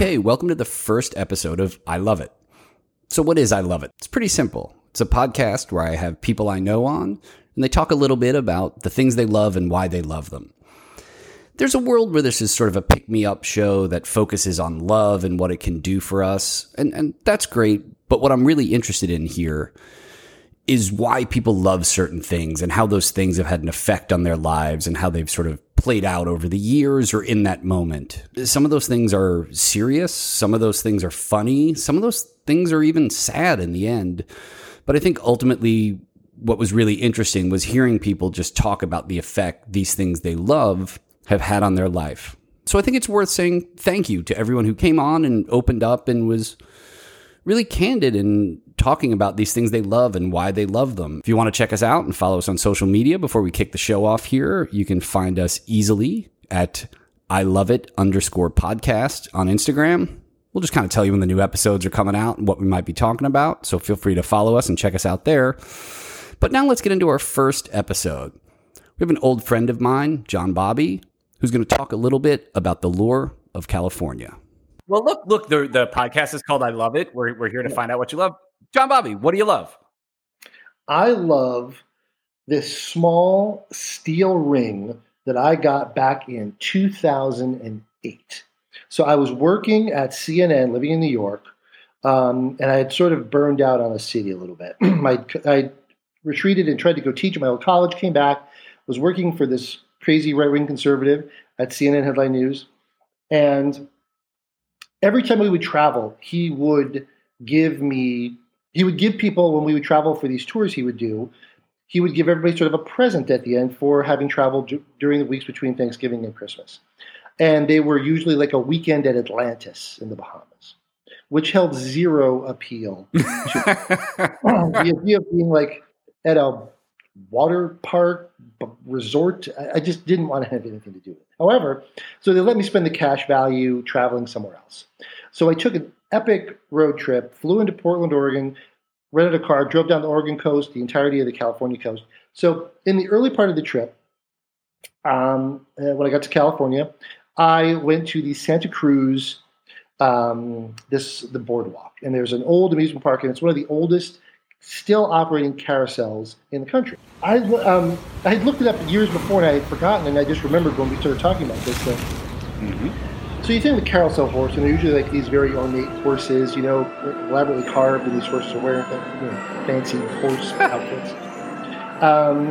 Okay, welcome to the first episode of I Love It. So, what is I Love It? It's pretty simple. It's a podcast where I have people I know on, and they talk a little bit about the things they love and why they love them. There's a world where this is sort of a pick me up show that focuses on love and what it can do for us, and, and that's great. But what I'm really interested in here is why people love certain things and how those things have had an effect on their lives and how they've sort of played out over the years or in that moment. Some of those things are serious, some of those things are funny, some of those things are even sad in the end. But I think ultimately, what was really interesting was hearing people just talk about the effect these things they love have had on their life. So I think it's worth saying thank you to everyone who came on and opened up and was really candid in talking about these things they love and why they love them. If you want to check us out and follow us on social media before we kick the show off here, you can find us easily at I love it underscore podcast on Instagram. We'll just kind of tell you when the new episodes are coming out and what we might be talking about. So feel free to follow us and check us out there. But now let's get into our first episode. We have an old friend of mine, John Bobby, who's going to talk a little bit about the lure of California. Well, look, look, the, the podcast is called I Love It. We're, we're here to find out what you love. John Bobby, what do you love? I love this small steel ring that I got back in 2008. So I was working at CNN, living in New York, um, and I had sort of burned out on the city a little bit. I, I retreated and tried to go teach at my old college, came back, was working for this crazy right wing conservative at CNN Headline News. And every time we would travel, he would give me, he would give people when we would travel for these tours he would do, he would give everybody sort of a present at the end for having traveled d- during the weeks between Thanksgiving and Christmas. And they were usually like a weekend at Atlantis in the Bahamas, which held zero appeal. To, the idea of being like at a water park resort, I just didn't want to have anything to do with it. However, so they let me spend the cash value traveling somewhere else. So I took an epic road trip, flew into Portland, Oregon, rented a car, drove down the Oregon coast, the entirety of the California coast. So in the early part of the trip, um, uh, when I got to California, I went to the Santa Cruz, um, this the boardwalk, and there's an old amusement park, and it's one of the oldest still operating carousels in the country. I um, I had looked it up years before, and I had forgotten, and I just remembered when we started talking about this. So, mm-hmm. So you think of the carousel horse, and they're usually like these very ornate horses, you know, elaborately carved, and these horses are wearing you know, fancy horse outfits. Um,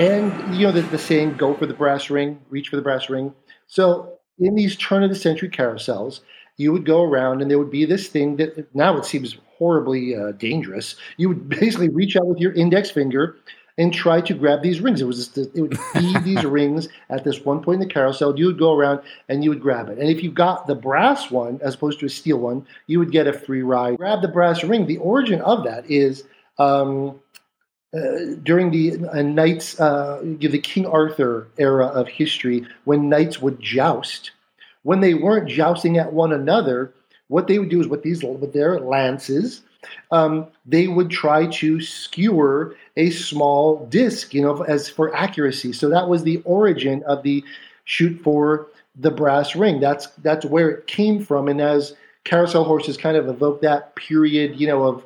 and you know the, the saying, "Go for the brass ring, reach for the brass ring." So in these turn of the century carousels, you would go around and there would be this thing that now it seems horribly uh, dangerous. You would basically reach out with your index finger and try to grab these rings. It was just, it would feed these rings at this one point in the carousel. You would go around and you would grab it. And if you got the brass one as opposed to a steel one, you would get a free ride. Grab the brass ring. The origin of that is um, uh, during the uh, knights, uh, the King Arthur era of history, when knights would joust. When they weren't jousting at one another, what they would do is with these with their lances, um, they would try to skewer a small disc, you know, as for accuracy. So that was the origin of the shoot for the brass ring. That's that's where it came from. And as carousel horses kind of evoke that period, you know, of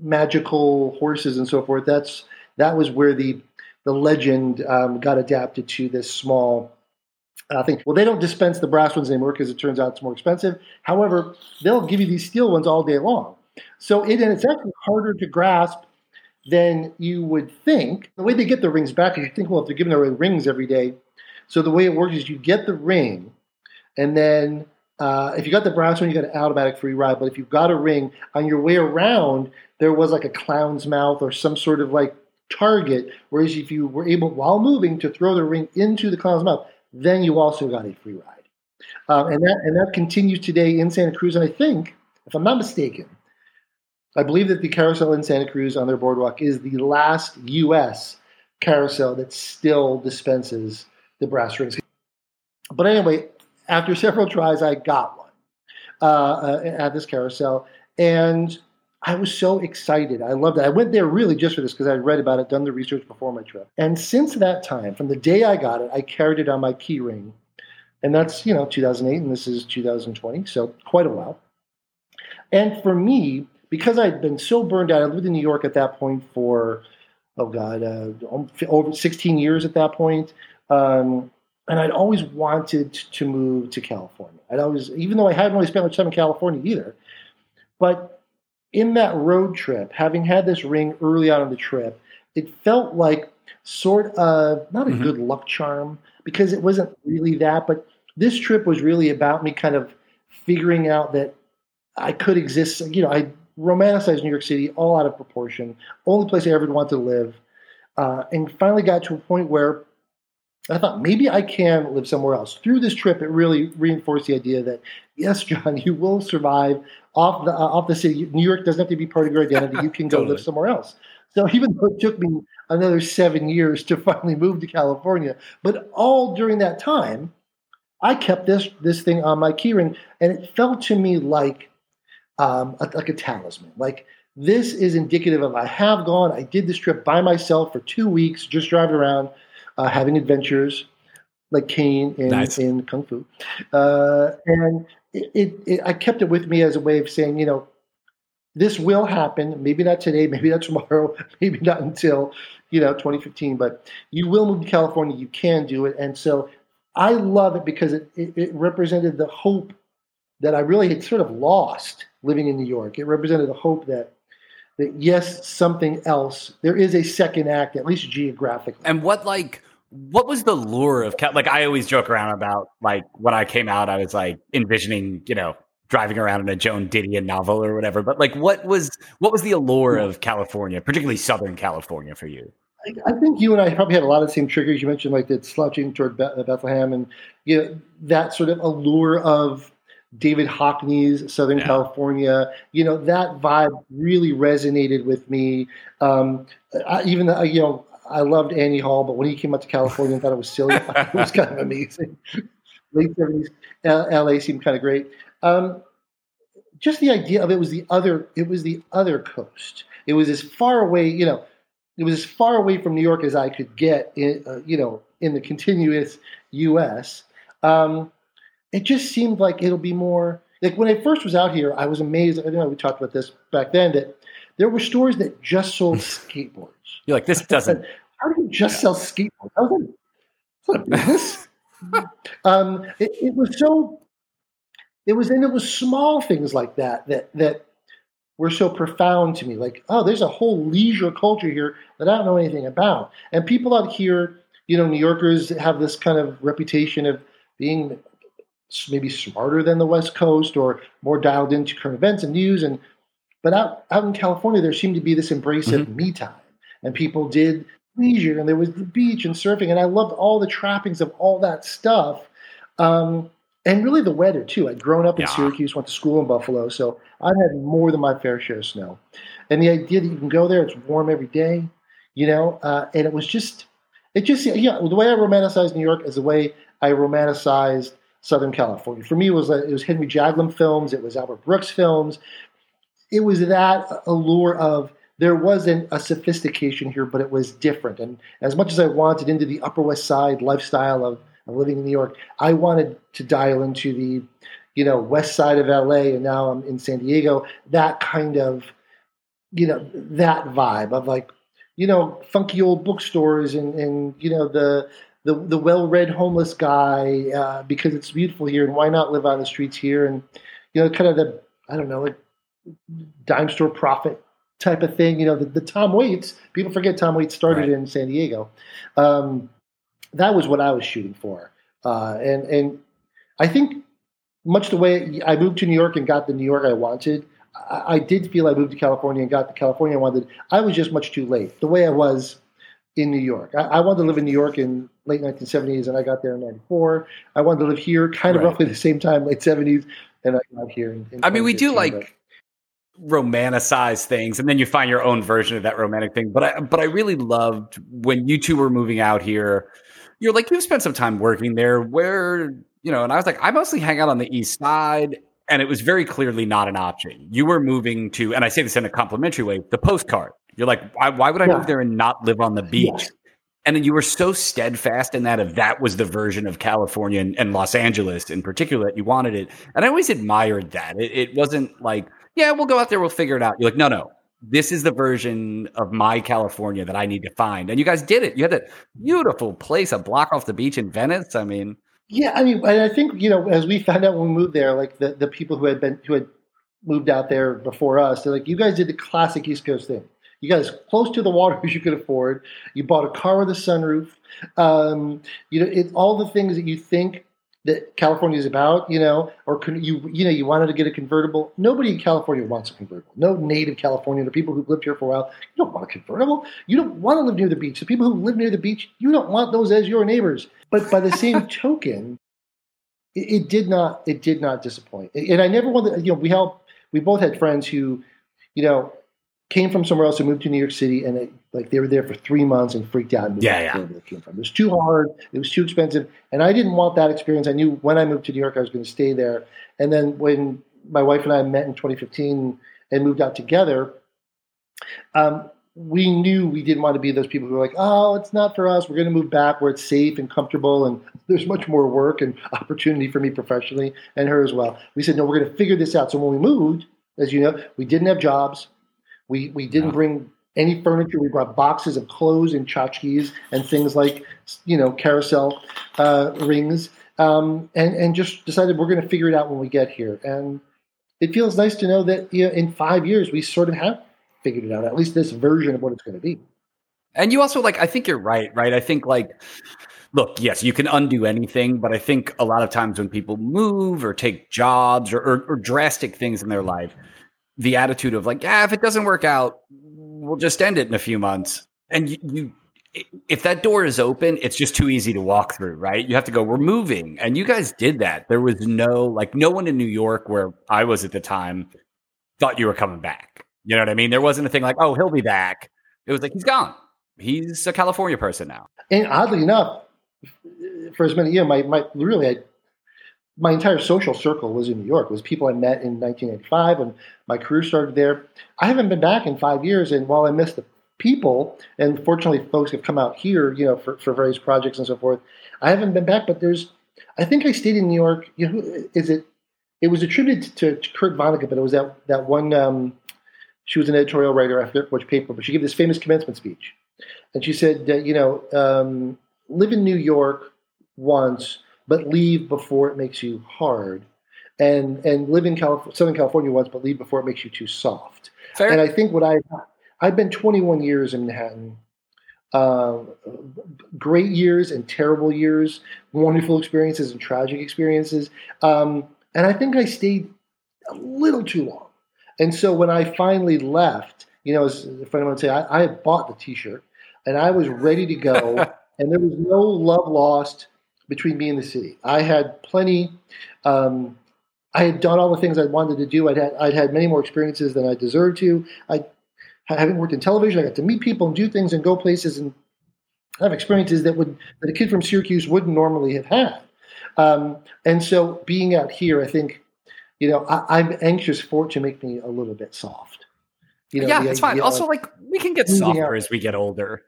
magical horses and so forth. That's that was where the the legend um, got adapted to this small I think, well, they don't dispense the brass ones anymore because it turns out it's more expensive. However, they'll give you these steel ones all day long. So it, and it's actually harder to grasp than you would think. The way they get the rings back is you think, well, if they're giving away rings every day. So the way it works is you get the ring, and then uh, if you got the brass one, you got an automatic free ride. But if you've got a ring on your way around, there was like a clown's mouth or some sort of like target. Whereas if you were able, while moving, to throw the ring into the clown's mouth, then you also got a free ride. Uh, and that and that continues today in Santa Cruz. And I think, if I'm not mistaken, I believe that the carousel in Santa Cruz on their boardwalk is the last U.S. carousel that still dispenses the brass rings. But anyway, after several tries, I got one uh, uh, at this carousel, and I was so excited. I loved it. I went there really just for this because I'd read about it, done the research before my trip. And since that time, from the day I got it, I carried it on my key ring and that's you know 2008, and this is 2020, so quite a while. And for me, because I'd been so burned out, I lived in New York at that point for oh god, uh, over 16 years at that point. Um, and I'd always wanted to move to California. I'd always, even though I hadn't really spent much time in California either, but in that road trip, having had this ring early on in the trip, it felt like sort of not a mm-hmm. good luck charm because it wasn't really that, but this trip was really about me kind of figuring out that I could exist. You know, I romanticized New York City all out of proportion, only place I ever wanted to live, uh, and finally got to a point where I thought maybe I can live somewhere else. Through this trip, it really reinforced the idea that yes, John, you will survive off the uh, off the city. New York doesn't have to be part of your identity. You can go totally. live somewhere else. So even though it took me another seven years to finally move to California, but all during that time, I kept this this thing on my keyring, and it felt to me like um, a, like a talisman. Like this is indicative of I have gone. I did this trip by myself for two weeks, just driving around uh, having adventures like Caine in, nice. in Kung Fu. Uh, and it, it, it, I kept it with me as a way of saying, you know, this will happen. Maybe not today, maybe not tomorrow, maybe not until, you know, 2015, but you will move to California. You can do it. And so I love it because it, it, it represented the hope that I really had sort of lost living in New York. It represented the hope that that yes, something else. There is a second act, at least geographically. And what like what was the lure of like I always joke around about like when I came out, I was like envisioning, you know, driving around in a Joan Didion novel or whatever. But like, what was what was the allure of California, particularly Southern California, for you? I, think you and I probably had a lot of the same triggers. You mentioned like the slouching toward Bethlehem, and you know that sort of allure of David Hockney's Southern yeah. California. You know that vibe really resonated with me. Um, I, even though, you know I loved Annie Hall, but when he came out to California and thought it was silly, it was kind of amazing. Late seventies, LA seemed kind of great. Um, just the idea of it was the other. It was the other coast. It was as far away. You know, it was as far away from New York as I could get. In, uh, you know, in the continuous U.S. Um, it just seemed like it'll be more. Like when I first was out here, I was amazed. I know we talked about this back then that there were stores that just sold skateboards. You're like, this doesn't. How do you just yeah. sell skateboards? I was like, business. um, it, it, was so. It was, and it was small things like that that that were so profound to me. Like, oh, there's a whole leisure culture here that I don't know anything about. And people out here, you know, New Yorkers have this kind of reputation of being maybe smarter than the West Coast or more dialed into current events and news. And but out out in California, there seemed to be this embrace mm-hmm. of me time and people did leisure and there was the beach and surfing and i loved all the trappings of all that stuff um, and really the weather too i'd grown up in yeah. syracuse went to school in buffalo so i had more than my fair share of snow and the idea that you can go there it's warm every day you know uh, and it was just it just yeah the way i romanticized new york is the way i romanticized southern california for me it was uh, it was henry jaglom films it was albert brooks films it was that allure of there wasn't a sophistication here, but it was different. And as much as I wanted into the Upper West Side lifestyle of, of living in New York, I wanted to dial into the, you know, West Side of LA, and now I'm in San Diego. That kind of, you know, that vibe of like, you know, funky old bookstores and and you know the the the well-read homeless guy uh, because it's beautiful here, and why not live on the streets here? And you know, kind of the I don't know, like dime store prophet type of thing. You know, the, the Tom Waits, people forget Tom Waits started right. in San Diego. Um, that was what I was shooting for. Uh, and, and I think much the way I moved to New York and got the New York I wanted, I, I did feel I moved to California and got the California I wanted. I was just much too late. The way I was in New York. I, I, wanted to live in New York in late 1970s, and I got there in '94. I wanted to live here, kind of right. roughly the same time, late '70s, and I got here. In, in I mean, we do like romanticize things and then you find your own version of that romantic thing but i but i really loved when you two were moving out here you're like you've spent some time working there where you know and i was like i mostly hang out on the east side and it was very clearly not an option you were moving to and i say this in a complimentary way the postcard you're like why, why would i yeah. move there and not live on the beach and then you were so steadfast in that if that was the version of California and, and Los Angeles in particular that you wanted it. And I always admired that. It, it wasn't like, yeah, we'll go out there, we'll figure it out. You're like, no, no, this is the version of my California that I need to find. And you guys did it. You had that beautiful place, a block off the beach in Venice. I mean, yeah, I mean, I think you know, as we found out when we moved there, like the, the people who had been who had moved out there before us, they're like, you guys did the classic East Coast thing. You got as close to the water as you could afford. You bought a car with a sunroof. Um, you know, it, all the things that you think that California is about, you know, or con- you you know you wanted to get a convertible. Nobody in California wants a convertible. No native Californian or people who've lived here for a while. You don't want a convertible. You don't want to live near the beach. The people who live near the beach, you don't want those as your neighbors. But by the same token, it, it, did not it did not disappoint. And I never wanted. You know, we helped. We both had friends who, you know, came from somewhere else and moved to New York City, and it, like they were there for three months and freaked out. And yeah, yeah. Where they came from. It was too hard. It was too expensive, and I didn't want that experience. I knew when I moved to New York, I was going to stay there. And then when my wife and I met in 2015 and moved out together, um, we knew we didn't want to be those people who were like, "Oh, it's not for us. We're going to move back where it's safe and comfortable, and there's much more work and opportunity for me professionally and her as well." We said, "No, we're going to figure this out." So when we moved, as you know, we didn't have jobs we we didn't bring any furniture. We brought boxes of clothes and tchotchkes and things like you know carousel uh, rings, um, and and just decided we're going to figure it out when we get here. And it feels nice to know that you know, in five years we sort of have figured it out. At least this version of what it's going to be. And you also like, I think you're right, right? I think like. Look, yes, you can undo anything, but I think a lot of times when people move or take jobs or, or, or drastic things in their life, the attitude of like, yeah, if it doesn't work out, we'll just end it in a few months. And you, you if that door is open, it's just too easy to walk through, right? You have to go, we're moving. And you guys did that. There was no, like, no one in New York where I was at the time thought you were coming back. You know what I mean? There wasn't a thing like, oh, he'll be back. It was like, he's gone. He's a California person now. And oddly enough, for as many, know, my, my really, I my entire social circle was in New York. It was people I met in 1995 and my career started there. I haven't been back in five years, and while I miss the people, and fortunately, folks have come out here, you know, for, for various projects and so forth. I haven't been back, but there's, I think I stayed in New York. You know, is it? It was attributed to, to Kurt Vonnegut, but it was that that one. Um, she was an editorial writer. I forget which paper, but she gave this famous commencement speech, and she said, uh, you know, um, live in New York once but leave before it makes you hard. And and live in California, Southern California once, but leave before it makes you too soft. Fair. And I think what I I've been 21 years in Manhattan. Uh, great years and terrible years, wonderful experiences and tragic experiences. Um, and I think I stayed a little too long. And so when I finally left, you know, as a friend of would say, I, I had bought the T-shirt and I was ready to go, and there was no love lost between me and the city. I had plenty. Um, I had done all the things I wanted to do. I'd had I'd had many more experiences than I deserved to. I having worked in television, I got to meet people and do things and go places and have experiences that would that a kid from Syracuse wouldn't normally have had. Um, and so being out here, I think, you know, I, am anxious for it to make me a little bit soft. You know, yeah, it's fine. Also, like we can get softer out. as we get older.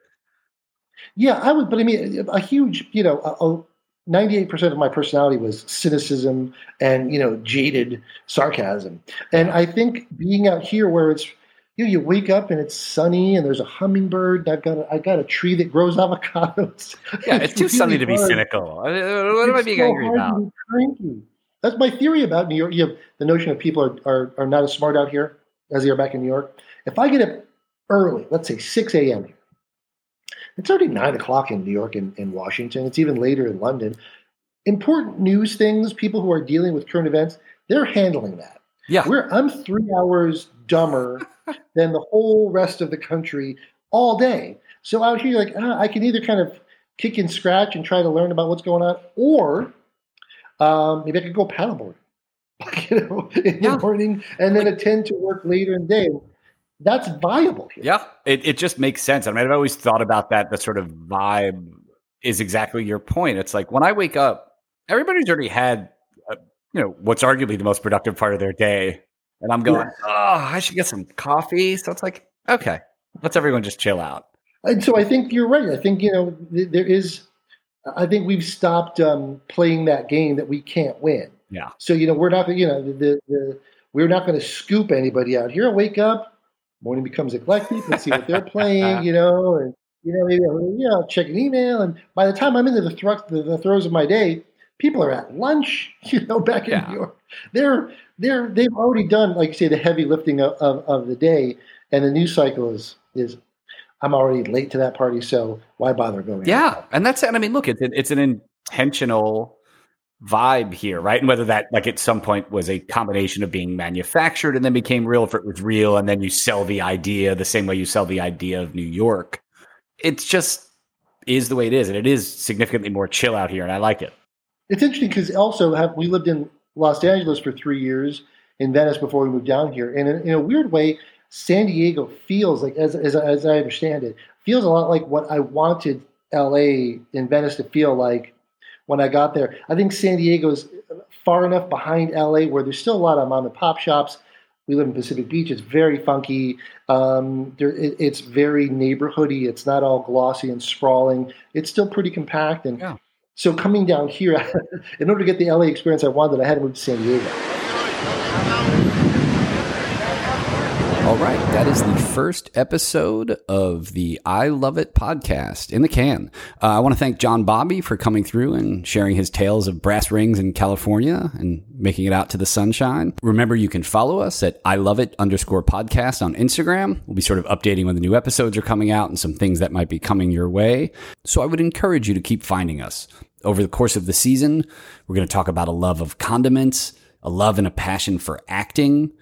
Yeah, I would, but I mean, a huge, you know, a, 98% of my personality was cynicism and you know jaded sarcasm. And i think being out here where it's you know you wake up and it's sunny and there's a hummingbird i've got a, i got a tree that grows avocados. Yeah it's, it's too really sunny to be hard. cynical. What am i being so angry about? cranky. that's my theory about new york. You have the notion of people are, are, are not as smart out here as they are back in new york. If i get up early let's say 6 a.m it's already nine o'clock in New York and, in Washington. It's even later in London. Important news things, people who are dealing with current events, they're handling that. Yeah. We're, I'm three hours dumber than the whole rest of the country all day. So out here, like, ah, I can either kind of kick and scratch and try to learn about what's going on, or um, maybe I could go paddleboard, you know, in yeah. the morning and then attend to work later in the day that's viable here. Yeah, it, it just makes sense. I mean, I've always thought about that. The sort of vibe is exactly your point. It's like when I wake up, everybody's already had, uh, you know, what's arguably the most productive part of their day, and I'm going, yeah. oh, I should get some coffee. So it's like, okay, let's everyone just chill out. And so I think you're right. I think you know there is. I think we've stopped um, playing that game that we can't win. Yeah. So you know we're not you know the, the we're not going to scoop anybody out here. Wake up, morning becomes eclectic. Let's see what they're playing. You know, and you know maybe you know check an email, and by the time I'm into the, thrust, the, the throes of my day, people are at lunch. You know, back in Yeah. New York, they're they're they've already done like you say the heavy lifting of, of, of the day, and the news cycle is is I'm already late to that party, so why bother going? Yeah, and that's and I mean, look, it's it's an intentional vibe here, right? And whether that like at some point was a combination of being manufactured and then became real, if it was real, and then you sell the idea the same way you sell the idea of New York. It's just is the way it is, and it is significantly more chill out here, and I like it. It's interesting because also have we lived in Los Angeles for three years, in Venice before we moved down here, and in, in a weird way, San Diego feels like, as, as as I understand it, feels a lot like what I wanted L.A. in Venice to feel like when I got there. I think San Diego's far enough behind L.A. where there's still a lot of mom and pop shops. We live in Pacific Beach. It's very funky. Um, there, it, it's very neighborhoody. It's not all glossy and sprawling. It's still pretty compact. And Yeah. so coming down here, in order to get the LA experience I wanted, I had to move to San Diego. All right, that is the first episode of the I Love It podcast in the can. Uh, I want to thank John Bobby for coming through and sharing his tales of brass rings in California and making it out to the sunshine. Remember, you can follow us at I Love It underscore podcast on Instagram. We'll be sort of updating when the new episodes are coming out and some things that might be coming your way. So I would encourage you to keep finding us. Over the course of the season, we're going to talk about a love of condiments, a love and a passion for acting.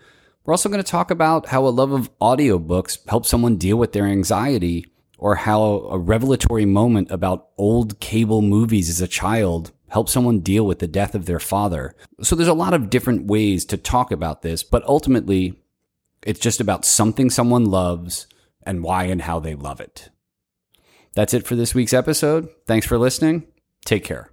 We're also going to talk about how a love of audiobooks helps someone deal with their anxiety, or how a revelatory moment about old cable movies as a child helps someone deal with the death of their father. So there's a lot of different ways to talk about this, but ultimately, it's just about something someone loves and why and how they love it. That's it for this week's episode. Thanks for listening. Take care.